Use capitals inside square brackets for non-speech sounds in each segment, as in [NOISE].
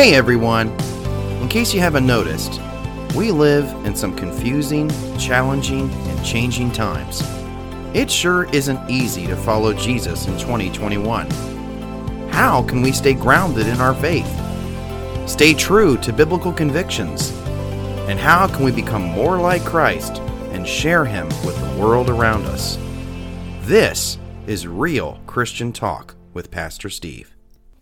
Hey everyone! In case you haven't noticed, we live in some confusing, challenging, and changing times. It sure isn't easy to follow Jesus in 2021. How can we stay grounded in our faith? Stay true to biblical convictions? And how can we become more like Christ and share Him with the world around us? This is Real Christian Talk with Pastor Steve.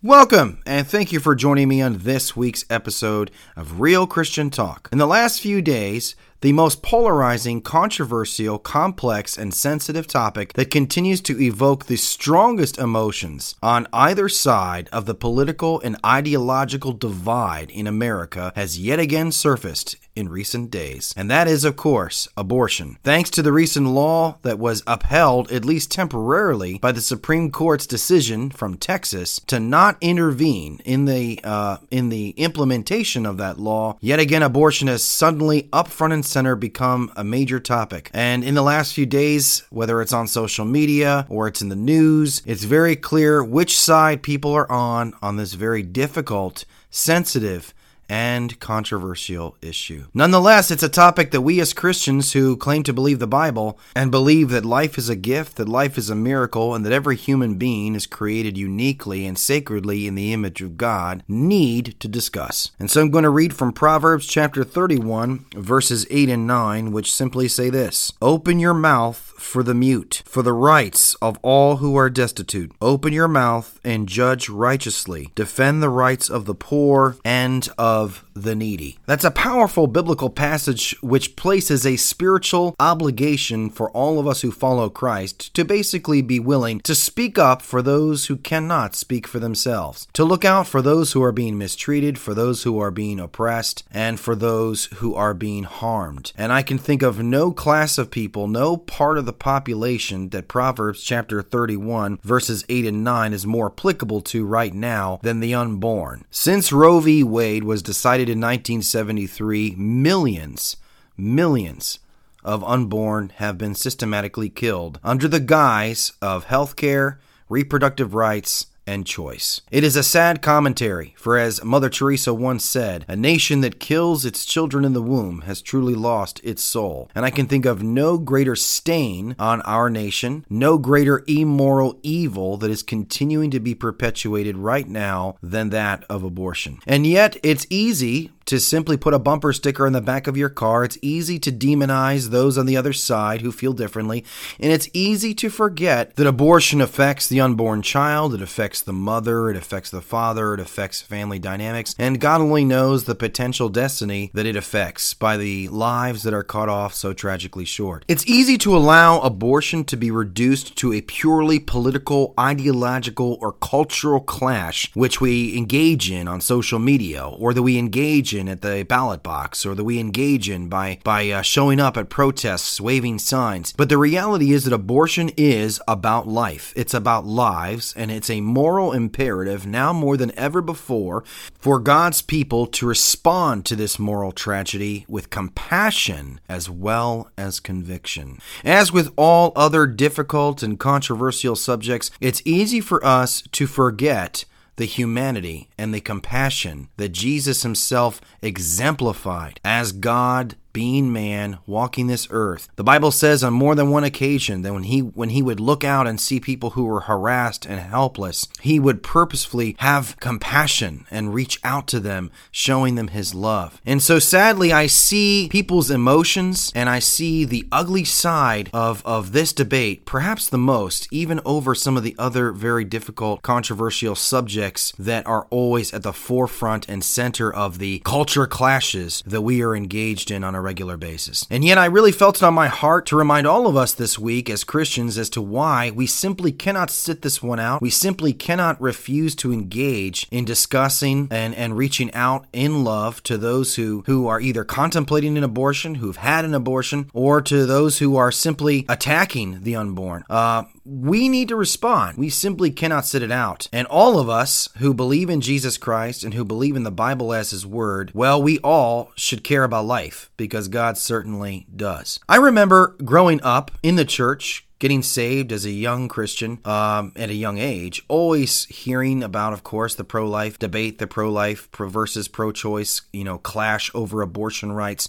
Welcome, and thank you for joining me on this week's episode of Real Christian Talk. In the last few days, the most polarizing, controversial, complex, and sensitive topic that continues to evoke the strongest emotions on either side of the political and ideological divide in America has yet again surfaced in recent days. And that is, of course, abortion. Thanks to the recent law that was upheld, at least temporarily, by the Supreme Court's decision from Texas to not intervene in the uh, in the implementation of that law, yet again abortion has suddenly up front and center become a major topic. And in the last few days, whether it's on social media or it's in the news, it's very clear which side people are on on this very difficult, sensitive, and controversial issue. Nonetheless, it's a topic that we as Christians who claim to believe the Bible and believe that life is a gift, that life is a miracle, and that every human being is created uniquely and sacredly in the image of God need to discuss. And so I'm going to read from Proverbs chapter 31, verses 8 and 9, which simply say this Open your mouth for the mute, for the rights of all who are destitute. Open your mouth and judge righteously. Defend the rights of the poor and of the needy. That's a powerful biblical passage which places a spiritual obligation for all of us who follow Christ to basically be willing to speak up for those who cannot speak for themselves, to look out for those who are being mistreated, for those who are being oppressed, and for those who are being harmed. And I can think of no class of people, no part of the population that Proverbs chapter 31 verses 8 and 9 is more applicable to right now than the unborn. Since Roe v. Wade was decided in 1973, millions, millions of unborn have been systematically killed under the guise of health care, reproductive rights, and choice. It is a sad commentary, for as Mother Teresa once said, a nation that kills its children in the womb has truly lost its soul. And I can think of no greater stain on our nation, no greater immoral evil that is continuing to be perpetuated right now than that of abortion. And yet, it's easy to simply put a bumper sticker in the back of your car. It's easy to demonize those on the other side who feel differently. And it's easy to forget that abortion affects the unborn child, it affects the mother, it affects the father, it affects family dynamics. And God only knows the potential destiny that it affects by the lives that are cut off so tragically short. It's easy to allow abortion to be reduced to a purely political, ideological, or cultural clash, which we engage in on social media or that we engage in at the ballot box or that we engage in by by uh, showing up at protests, waving signs. But the reality is that abortion is about life. It's about lives, and it's a moral imperative now more than ever before for God's people to respond to this moral tragedy with compassion as well as conviction. As with all other difficult and controversial subjects, it's easy for us to forget the humanity and the compassion that Jesus himself exemplified as God being man walking this earth. The Bible says on more than one occasion that when he when he would look out and see people who were harassed and helpless, he would purposefully have compassion and reach out to them, showing them his love. And so sadly I see people's emotions and I see the ugly side of of this debate, perhaps the most, even over some of the other very difficult controversial subjects that are always at the forefront and center of the culture clashes that we are engaged in on a regular basis. And yet, I really felt it on my heart to remind all of us this week as Christians as to why we simply cannot sit this one out. We simply cannot refuse to engage in discussing and, and reaching out in love to those who, who are either contemplating an abortion, who've had an abortion, or to those who are simply attacking the unborn. Uh, we need to respond. We simply cannot sit it out. And all of us who believe in Jesus Christ and who believe in the Bible as His Word, well, we all should care about life because God certainly does. I remember growing up in the church, getting saved as a young Christian um, at a young age, always hearing about, of course, the pro life debate, the pro life versus pro choice, you know, clash over abortion rights.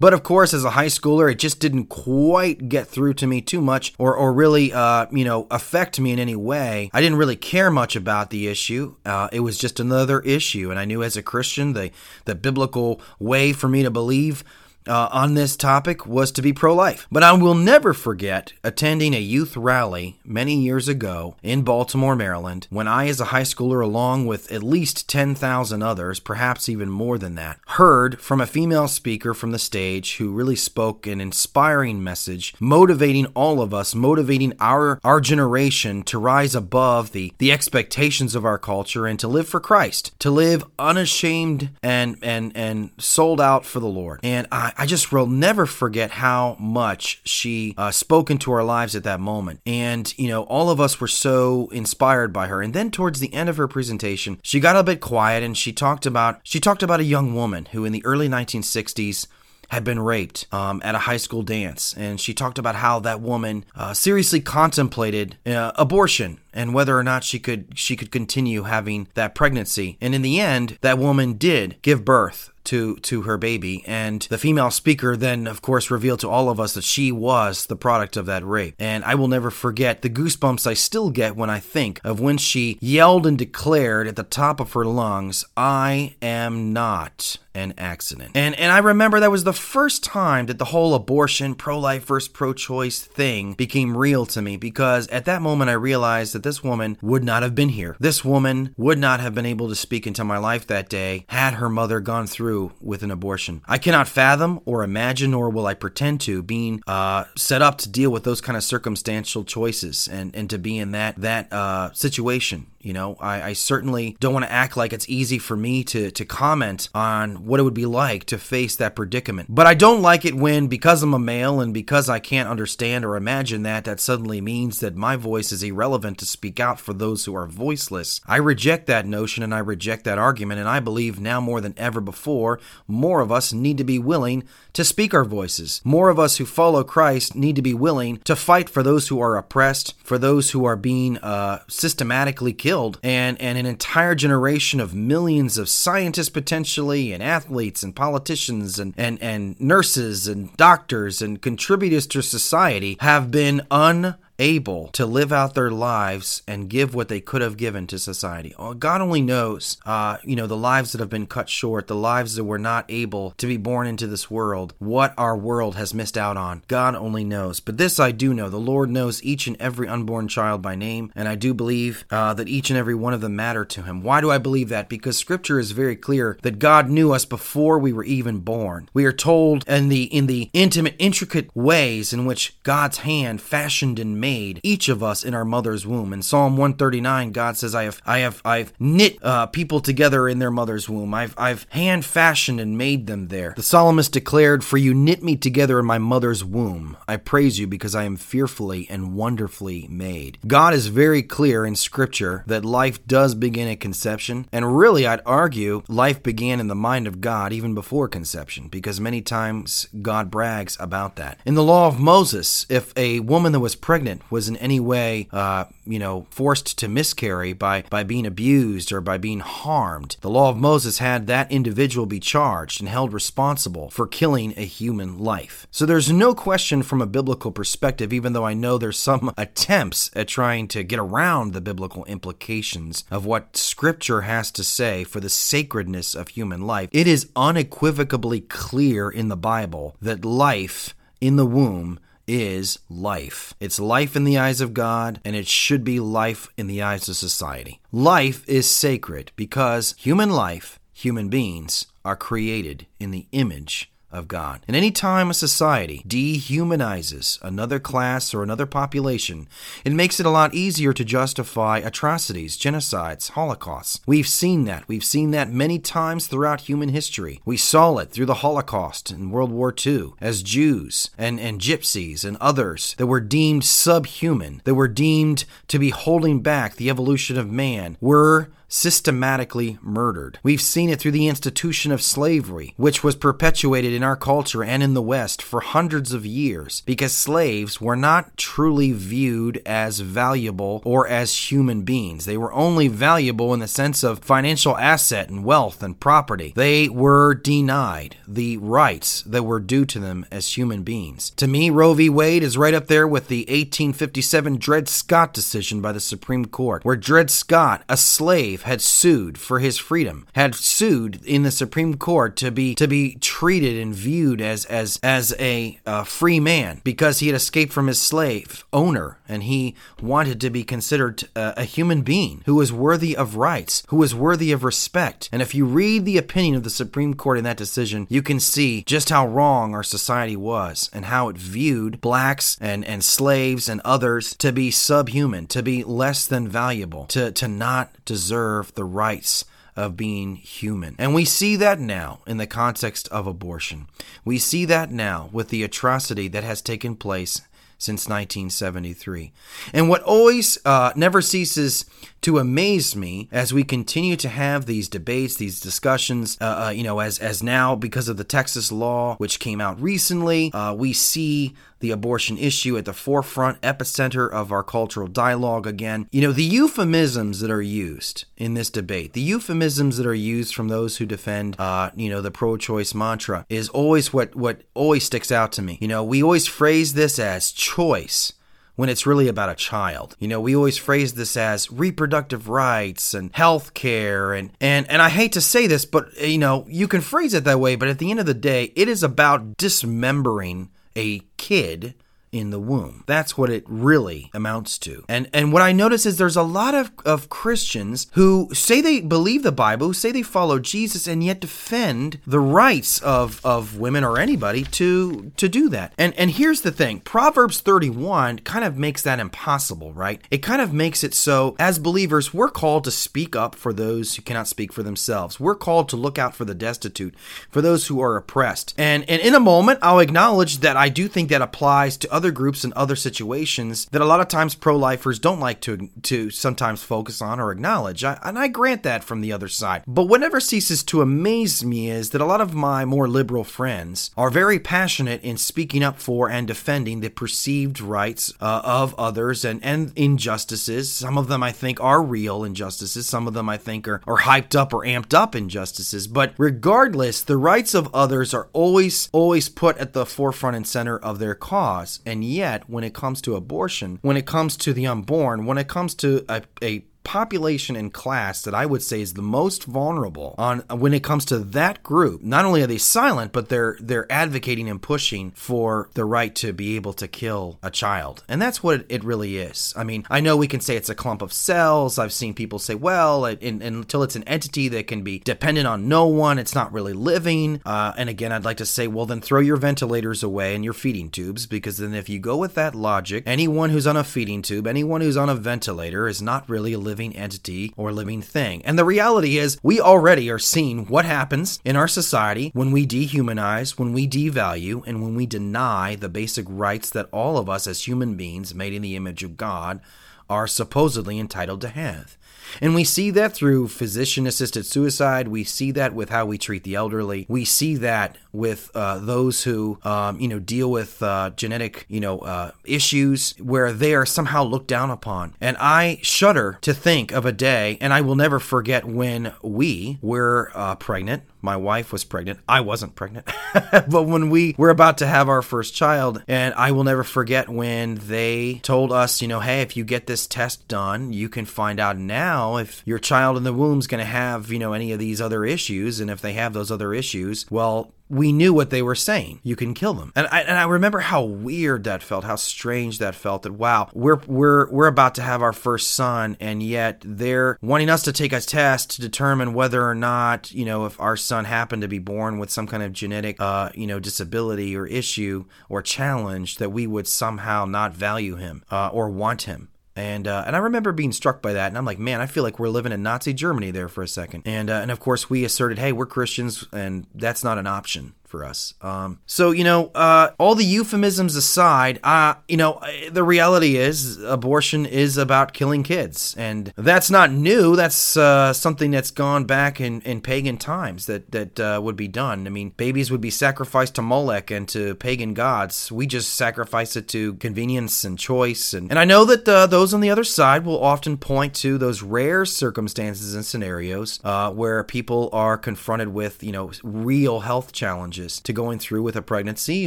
But of course, as a high schooler, it just didn't quite get through to me too much or, or really, uh, you know, affect me in any way. I didn't really care much about the issue. Uh, it was just another issue. And I knew as a Christian, the, the biblical way for me to believe uh, on this topic was to be pro life. But I will never forget attending a youth rally many years ago in Baltimore, Maryland, when I, as a high schooler, along with at least 10,000 others, perhaps even more than that, heard from a female speaker from the stage who really spoke an inspiring message, motivating all of us, motivating our, our generation to rise above the, the expectations of our culture and to live for Christ, to live unashamed and, and, and sold out for the Lord. And I, I just will never forget how much she uh, spoke into our lives at that moment. And, you know, all of us were so inspired by her. And then towards the end of her presentation, she got a bit quiet and she talked about she talked about a young woman who in the early 1960s had been raped um, at a high school dance. And she talked about how that woman uh, seriously contemplated uh, abortion and whether or not she could she could continue having that pregnancy. And in the end, that woman did give birth to to her baby and the female speaker then of course revealed to all of us that she was the product of that rape and i will never forget the goosebumps i still get when i think of when she yelled and declared at the top of her lungs i am not an accident. And and I remember that was the first time that the whole abortion, pro-life versus pro-choice thing became real to me because at that moment I realized that this woman would not have been here. This woman would not have been able to speak into my life that day had her mother gone through with an abortion. I cannot fathom or imagine nor will I pretend to being uh, set up to deal with those kind of circumstantial choices and and to be in that that uh, situation you know, I, I certainly don't want to act like it's easy for me to, to comment on what it would be like to face that predicament. But I don't like it when, because I'm a male and because I can't understand or imagine that, that suddenly means that my voice is irrelevant to speak out for those who are voiceless. I reject that notion and I reject that argument, and I believe now more than ever before, more of us need to be willing to speak our voices. More of us who follow Christ need to be willing to fight for those who are oppressed, for those who are being uh, systematically killed and, and an entire generation of millions of scientists potentially and athletes and politicians and, and, and nurses and doctors and contributors to society have been un able to live out their lives and give what they could have given to society. Oh, God only knows, uh, you know, the lives that have been cut short, the lives that were not able to be born into this world, what our world has missed out on. God only knows. But this I do know the Lord knows each and every unborn child by name, and I do believe uh, that each and every one of them matter to Him. Why do I believe that? Because Scripture is very clear that God knew us before we were even born. We are told in the in the intimate, intricate ways in which God's hand fashioned and made each of us in our mother's womb. In Psalm 139, God says, "I have, I have, I've knit uh, people together in their mother's womb. I've, I've hand fashioned and made them there." The psalmist declared, "For you knit me together in my mother's womb. I praise you because I am fearfully and wonderfully made." God is very clear in Scripture that life does begin at conception, and really, I'd argue life began in the mind of God even before conception, because many times God brags about that. In the law of Moses, if a woman that was pregnant was in any way, uh, you know, forced to miscarry by, by being abused or by being harmed, the law of Moses had that individual be charged and held responsible for killing a human life. So there's no question from a biblical perspective, even though I know there's some [LAUGHS] attempts at trying to get around the biblical implications of what Scripture has to say for the sacredness of human life, it is unequivocally clear in the Bible that life in the womb is life. It's life in the eyes of God, and it should be life in the eyes of society. Life is sacred because human life, human beings, are created in the image of God. And any time a society dehumanizes another class or another population, it makes it a lot easier to justify atrocities, genocides, holocausts. We've seen that. We've seen that many times throughout human history. We saw it through the Holocaust in World War II as Jews and, and gypsies and others that were deemed subhuman, that were deemed to be holding back the evolution of man, were systematically murdered. We've seen it through the institution of slavery, which was perpetuated in our culture and in the West for hundreds of years because slaves were not truly viewed as valuable or as human beings. They were only valuable in the sense of financial asset and wealth and property. They were denied the rights that were due to them as human beings. To me, Roe v. Wade is right up there with the 1857 Dred Scott decision by the Supreme Court, where Dred Scott, a slave, had sued for his freedom, had sued in the Supreme Court to be to be treated and viewed as as as a uh, free man because he had escaped from his slave owner and he wanted to be considered uh, a human being who was worthy of rights, who was worthy of respect. And if you read the opinion of the Supreme Court in that decision, you can see just how wrong our society was and how it viewed blacks and and slaves and others to be subhuman, to be less than valuable, to to not deserve the rights of being human. And we see that now in the context of abortion. We see that now with the atrocity that has taken place since 1973. And what always uh, never ceases to amaze me as we continue to have these debates, these discussions. Uh, uh, you know, as as now because of the Texas law, which came out recently, uh, we see the abortion issue at the forefront, epicenter of our cultural dialogue again. You know, the euphemisms that are used in this debate, the euphemisms that are used from those who defend, uh, you know, the pro-choice mantra, is always what what always sticks out to me. You know, we always phrase this as choice when it's really about a child. You know, we always phrase this as reproductive rights and health care and and and I hate to say this, but you know, you can phrase it that way, but at the end of the day, it is about dismembering a kid in the womb. That's what it really amounts to. And and what I notice is there's a lot of, of Christians who say they believe the Bible, say they follow Jesus, and yet defend the rights of, of women or anybody to to do that. And and here's the thing, Proverbs 31 kind of makes that impossible, right? It kind of makes it so as believers, we're called to speak up for those who cannot speak for themselves. We're called to look out for the destitute, for those who are oppressed. And and in a moment, I'll acknowledge that I do think that applies to other other groups and other situations that a lot of times pro-lifers don't like to to sometimes focus on or acknowledge. I, and I grant that from the other side. But what never ceases to amaze me is that a lot of my more liberal friends are very passionate in speaking up for and defending the perceived rights uh, of others and and injustices. Some of them I think are real injustices. Some of them I think are are hyped up or amped up injustices. But regardless, the rights of others are always always put at the forefront and center of their cause. And and yet, when it comes to abortion, when it comes to the unborn, when it comes to a, a population and class that I would say is the most vulnerable on when it comes to that group. Not only are they silent, but they're they're advocating and pushing for the right to be able to kill a child. And that's what it really is. I mean, I know we can say it's a clump of cells. I've seen people say, well, it, in, until it's an entity that can be dependent on no one, it's not really living. Uh, and again, I'd like to say, well, then throw your ventilators away and your feeding tubes, because then if you go with that logic, anyone who's on a feeding tube, anyone who's on a ventilator is not really a living living entity or living thing. And the reality is, we already are seeing what happens in our society when we dehumanize, when we devalue, and when we deny the basic rights that all of us as human beings made in the image of God are supposedly entitled to have. And we see that through physician assisted suicide. We see that with how we treat the elderly. We see that with uh, those who, um, you know, deal with uh, genetic, you know, uh, issues where they are somehow looked down upon. And I shudder to think of a day, and I will never forget when we were uh, pregnant my wife was pregnant. I wasn't pregnant. [LAUGHS] but when we were about to have our first child, and I will never forget when they told us, you know, hey, if you get this test done, you can find out now if your child in the womb is going to have, you know, any of these other issues. And if they have those other issues, well, we knew what they were saying. You can kill them. And I, and I remember how weird that felt, how strange that felt that wow, we're we're we're about to have our first son and yet they're wanting us to take a test to determine whether or not, you know, if our son happened to be born with some kind of genetic uh, you know, disability or issue or challenge that we would somehow not value him uh, or want him. And uh, and I remember being struck by that, and I'm like, man, I feel like we're living in Nazi Germany there for a second. And uh, and of course, we asserted, hey, we're Christians, and that's not an option. For us. Um, so you know, uh, all the euphemisms aside, uh, you know, the reality is abortion is about killing kids, and that's not new. That's uh, something that's gone back in, in pagan times that that uh, would be done. I mean, babies would be sacrificed to Molech and to pagan gods. We just sacrifice it to convenience and choice, and and I know that uh, those on the other side will often point to those rare circumstances and scenarios uh, where people are confronted with you know real health challenges challenges to going through with a pregnancy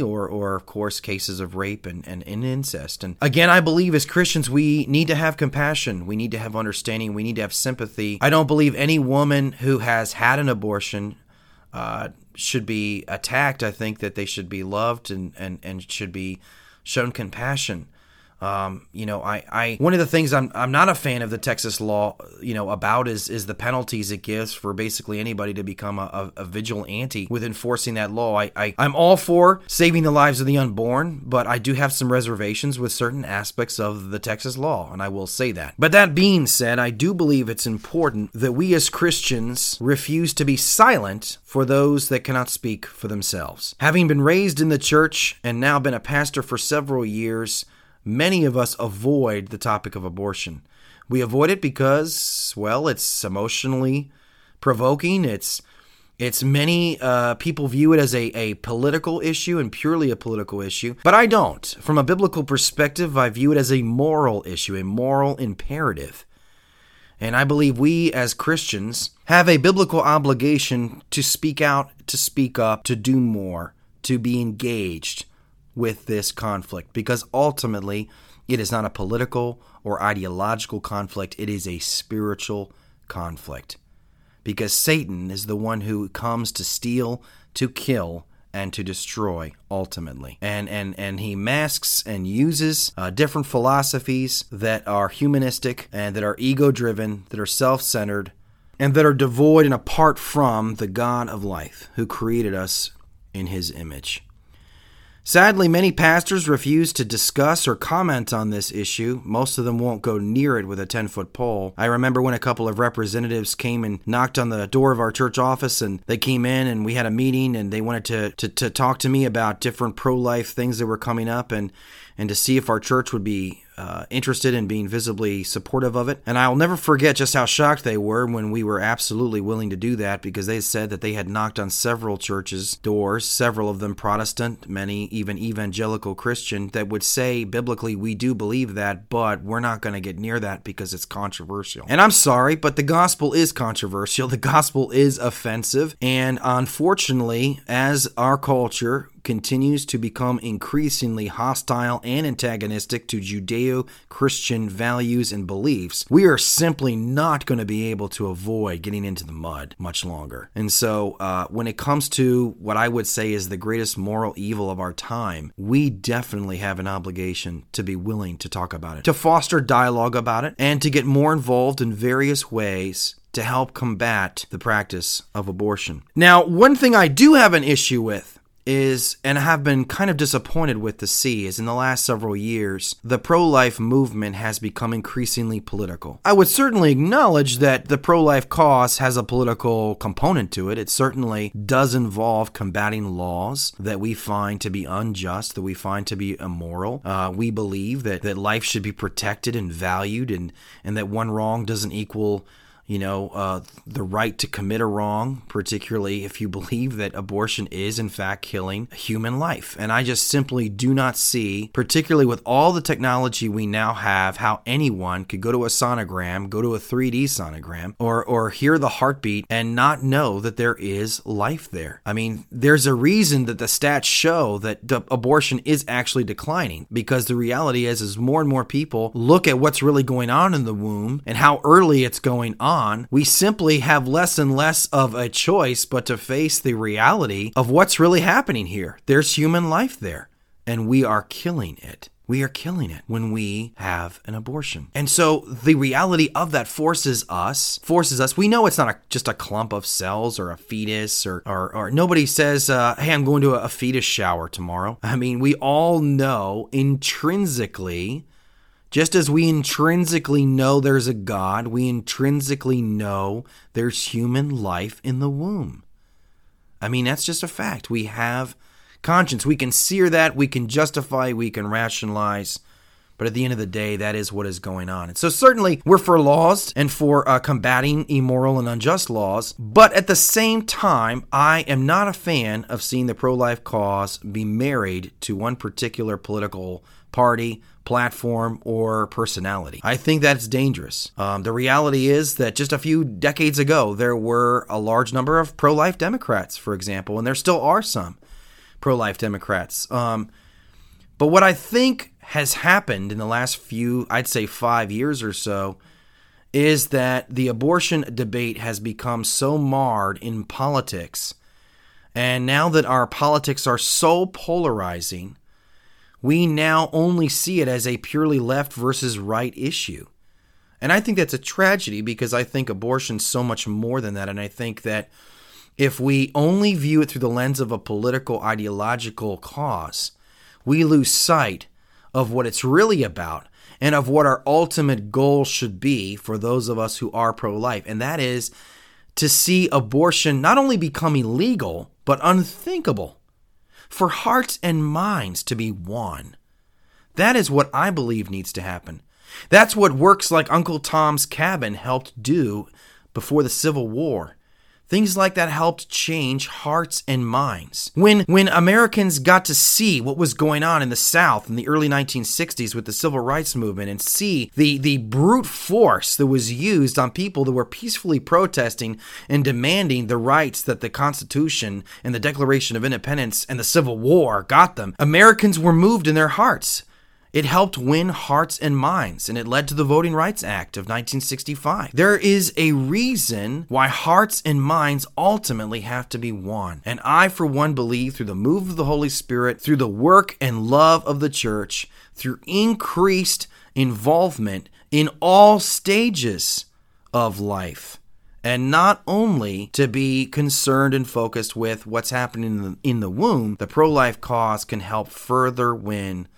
or, or of course, cases of rape and, and, and incest. And again, I believe as Christians, we need to have compassion. We need to have understanding. We need to have sympathy. I don't believe any woman who has had an abortion uh, should be attacked. I think that they should be loved and, and, and should be shown compassion. Um, you know, I, I one of the things I'm I'm not a fan of the Texas law, you know, about is is the penalties it gives for basically anybody to become a, a, a vigilante with enforcing that law. I, I I'm all for saving the lives of the unborn, but I do have some reservations with certain aspects of the Texas law, and I will say that. But that being said, I do believe it's important that we as Christians refuse to be silent for those that cannot speak for themselves. Having been raised in the church and now been a pastor for several years many of us avoid the topic of abortion. We avoid it because, well, it's emotionally provoking. It's it's many uh, people view it as a, a political issue and purely a political issue, but I don't. From a biblical perspective, I view it as a moral issue, a moral imperative. And I believe we as Christians have a biblical obligation to speak out, to speak up, to do more, to be engaged, with this conflict because ultimately it is not a political or ideological conflict, it is a spiritual conflict. Because Satan is the one who comes to steal, to kill, and to destroy ultimately. And and and he masks and uses uh, different philosophies that are humanistic and that are ego driven, that are self centered, and that are devoid and apart from the God of life who created us in his image. Sadly, many pastors refuse to discuss or comment on this issue. Most of them won't go near it with a 10 foot pole. I remember when a couple of representatives came and knocked on the door of our church office and they came in and we had a meeting and they wanted to, to, to talk to me about different pro life things that were coming up and, and to see if our church would be uh, interested in being visibly supportive of it. And I'll never forget just how shocked they were when we were absolutely willing to do that because they said that they had knocked on several churches' doors, several of them Protestant, many even evangelical Christian, that would say biblically, we do believe that, but we're not going to get near that because it's controversial. And I'm sorry, but the gospel is controversial. [LAUGHS] The gospel is offensive. And unfortunately, as our culture continues to become increasingly hostile and antagonistic to Judeo Christian values and beliefs, we are simply not going to be able to avoid getting into the mud much longer. And so, uh, when it comes to what I would say is the greatest moral evil of our time, we definitely have an obligation to be willing to talk about it, to foster dialogue about it, and to get more involved in various ways to help combat the practice of abortion. Now, one thing I do have an issue with is, and have been kind of disappointed with to see, is in the last several years, the pro life movement has become increasingly political. I would certainly acknowledge that the pro life cause has a political component to it. It certainly does involve combating laws that we find to be unjust, that we find to be immoral. Uh, we believe that, that life should be protected and valued, and, and that one wrong doesn't equal you know, uh, the right to commit a wrong, particularly if you [LAUGHS] believe that abortion is in fact killing human life. And I just simply do not see, particularly with all the technology we now have, how anyone could go to a sonogram, go to a 3D sonogram, or or hear the heartbeat and not know that there is life there. I mean, there's a reason that the stats show that abortion is actually declining because the reality is, is more and more people look at what's really going on in the womb and how early it's going on on, we simply have less and less of a choice but to face the reality of what's really happening here. There's human life there, and we are killing it. We are killing it when we have an abortion. And so the reality of that forces us, forces us. We know it's not a, just a clump of cells or a fetus or, or, or nobody says, uh, hey, I'm going to a, a fetus shower tomorrow. I mean, we all know intrinsically just as we intrinsically know there's a God, we intrinsically know there's human life in the womb. I mean, that's just a fact. We have conscience. We can sear that, we can justify, we can rationalize. But at the end of the day, that is what is going on. And so, certainly, we're for laws and for uh, combating immoral and unjust laws. But at the same time, I am not a fan of seeing the pro life cause be married to one particular political party, platform, or personality. I think that's dangerous. Um, the reality is that just a few decades ago, there were a large number of pro life Democrats, for example, and there still are some pro life Democrats. Um, but what I think has happened in the last few, I'd say five years or so, is that the abortion debate has become so marred in politics. And now that our politics are so polarizing, we now only see it as a purely left versus right issue. And I think that's a tragedy because I think abortion's so much more than that. And I think that if we only view it through the lens of a political, ideological cause, we lose sight of what it's really about and of what our ultimate goal should be for those of us who are pro life. And that is to see abortion not only become illegal, but unthinkable, for hearts and minds to be won. That is what I believe needs to happen. That's what works like Uncle Tom's Cabin helped do before the Civil War. Things like that helped change hearts and minds. When when Americans got to see what was going on in the South in the early 1960s with the civil rights movement and see the the brute force that was used on people that were peacefully protesting and demanding the rights that the Constitution and the Declaration of Independence and the Civil War got them, Americans were moved in their hearts. It helped win hearts and minds, and it led to the Voting Rights Act of 1965. There is a reason why hearts and minds ultimately have to be won. And I, for one, believe through the move of the Holy Spirit, through the work and love of the church, through increased involvement in all stages of life. And not only to be concerned and focused with what's happening in the, in the womb, the pro life cause can help further win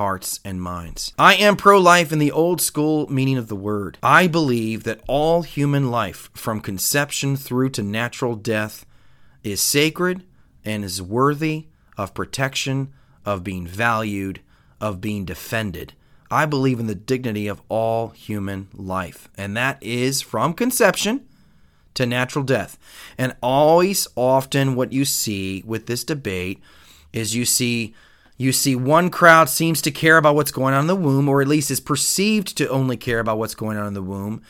hearts, and minds. I am pro life in the old school meaning of the word. I believe that all human life, from conception through to natural death, is sacred and is worthy of protection, of being valued, of being defended. I believe in the dignity of all human life, and that is from conception to natural death. And always, often, what you see with this debate is you see you see, one crowd seems to care about what's going on in the womb, or at least is perceived to only care about what's going on in the womb,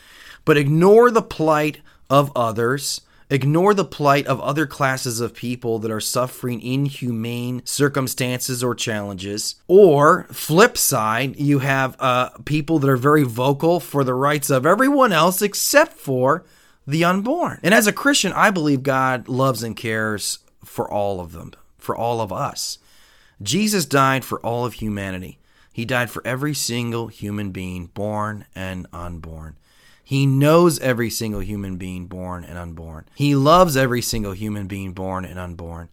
but ignore the plight of others, ignore the plight of other classes of people that are suffering inhumane circumstances or challenges. Or, flip side, you have uh, people that are very vocal for the rights of everyone else except for the unborn. And as a Christian, I believe God loves and cares for all of them, for all of us. Jesus died for all of humanity. He died for every single human being, born and unborn. He knows every single human being, born and unborn. He loves every single human being, born and unborn.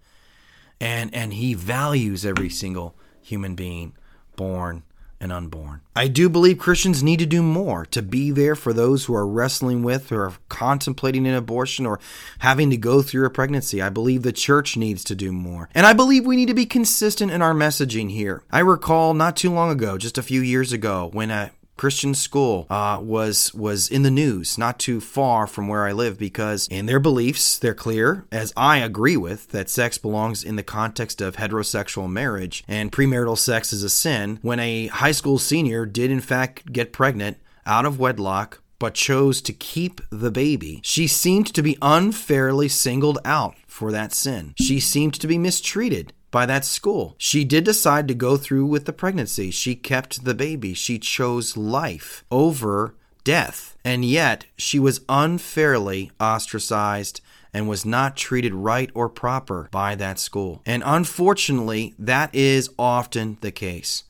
And, and he values every single human being, born and unborn. I do believe Christians need to do more to be there for those who are wrestling with or contemplating an abortion or having to go through a pregnancy. I believe the church needs to do more. And I believe we need to be consistent in our messaging here. I recall not too long ago, just a few years ago, when a Christian school uh, was was in the news not too far from where I live because in their beliefs they're clear as I agree with that sex belongs in the context of heterosexual marriage and premarital sex is a sin when a high school senior did in fact get pregnant out of wedlock but chose to keep the baby. She seemed to be unfairly singled out for that sin. She seemed to be mistreated by that school. She did decide to go through with the pregnancy. She kept the baby. She chose life over death. And yet, she was unfairly ostracized and was not treated right or proper by that school. And unfortunately, that is often the case.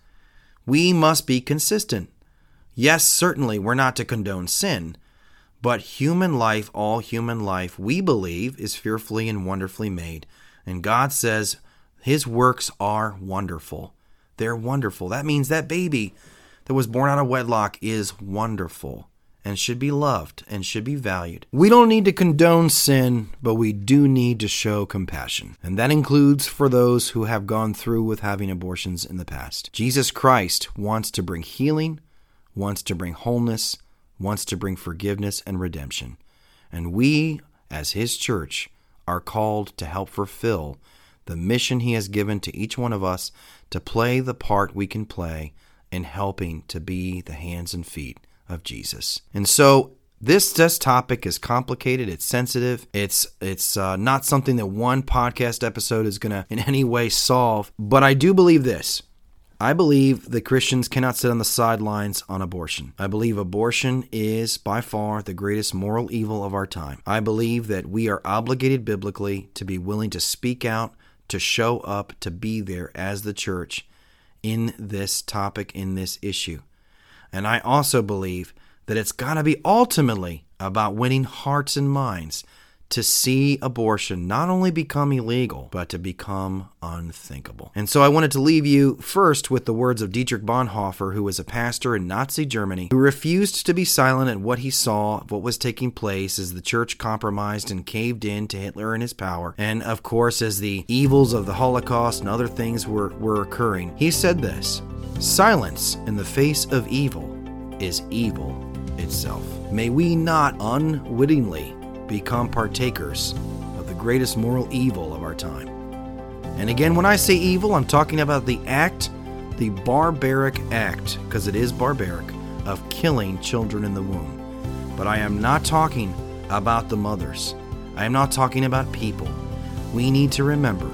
We must be consistent. Yes, certainly, we're not to condone sin, but human life, all human life, we believe is fearfully and wonderfully made. And God says, his works are wonderful. They're wonderful. That means that baby that was born out of wedlock is wonderful. and should be loved and should be valued. We don't need to condone sin, but we do need to show compassion. And that includes for those who have gone through with having abortions in the past. Jesus Christ wants to bring healing, wants to bring wholeness, wants to bring forgiveness and redemption. And we, as His church, are called to help fulfill the mission He has given to each one of us to play the part we can play in helping to be the hands and feet of Jesus. And so this this topic is complicated. It's sensitive. It's it's uh, not something that one podcast episode is going to in any way solve. But I do believe this. I believe that Christians cannot sit on the sidelines on abortion. I believe abortion is by far the greatest moral evil of our time. I believe that we are obligated biblically to be willing to speak out, to show up, to be there as the church in this topic, in this issue. And I also believe that it's got to be ultimately about winning hearts and minds to see abortion not only become illegal, but to become unthinkable. And so I wanted to leave you first with the words of Dietrich Bonhoeffer, who was a pastor in Nazi Germany, who refused to be silent at what he saw, what was taking place as the church compromised and caved in to Hitler and his power, and of course as the evils of the Holocaust and other things were, were occurring. He said this Silence in the face of evil is evil itself. May we not unwittingly become partakers of the greatest moral evil of our time. And again, when I say evil, I'm talking about the act, the barbaric act, because it is barbaric, of killing children in the womb. But I am not talking about the mothers. I am not talking about people. We need to remember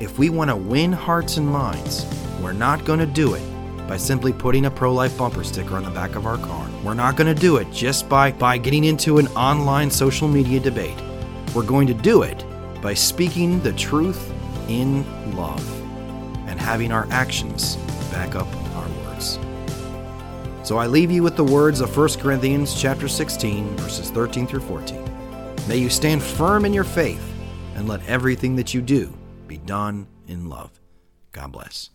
if we want to win hearts and minds, we're not going to do it by simply putting a pro life bumper sticker on the back of our car. We're not going to do it just by, by getting into an online social media debate. We're going to do it by speaking the truth in love and having our actions back up our words. So I leave you with the words of 1 Corinthians chapter 16 verses 13 through 14. May you stand firm in your faith and let everything that you do be done in love. God bless.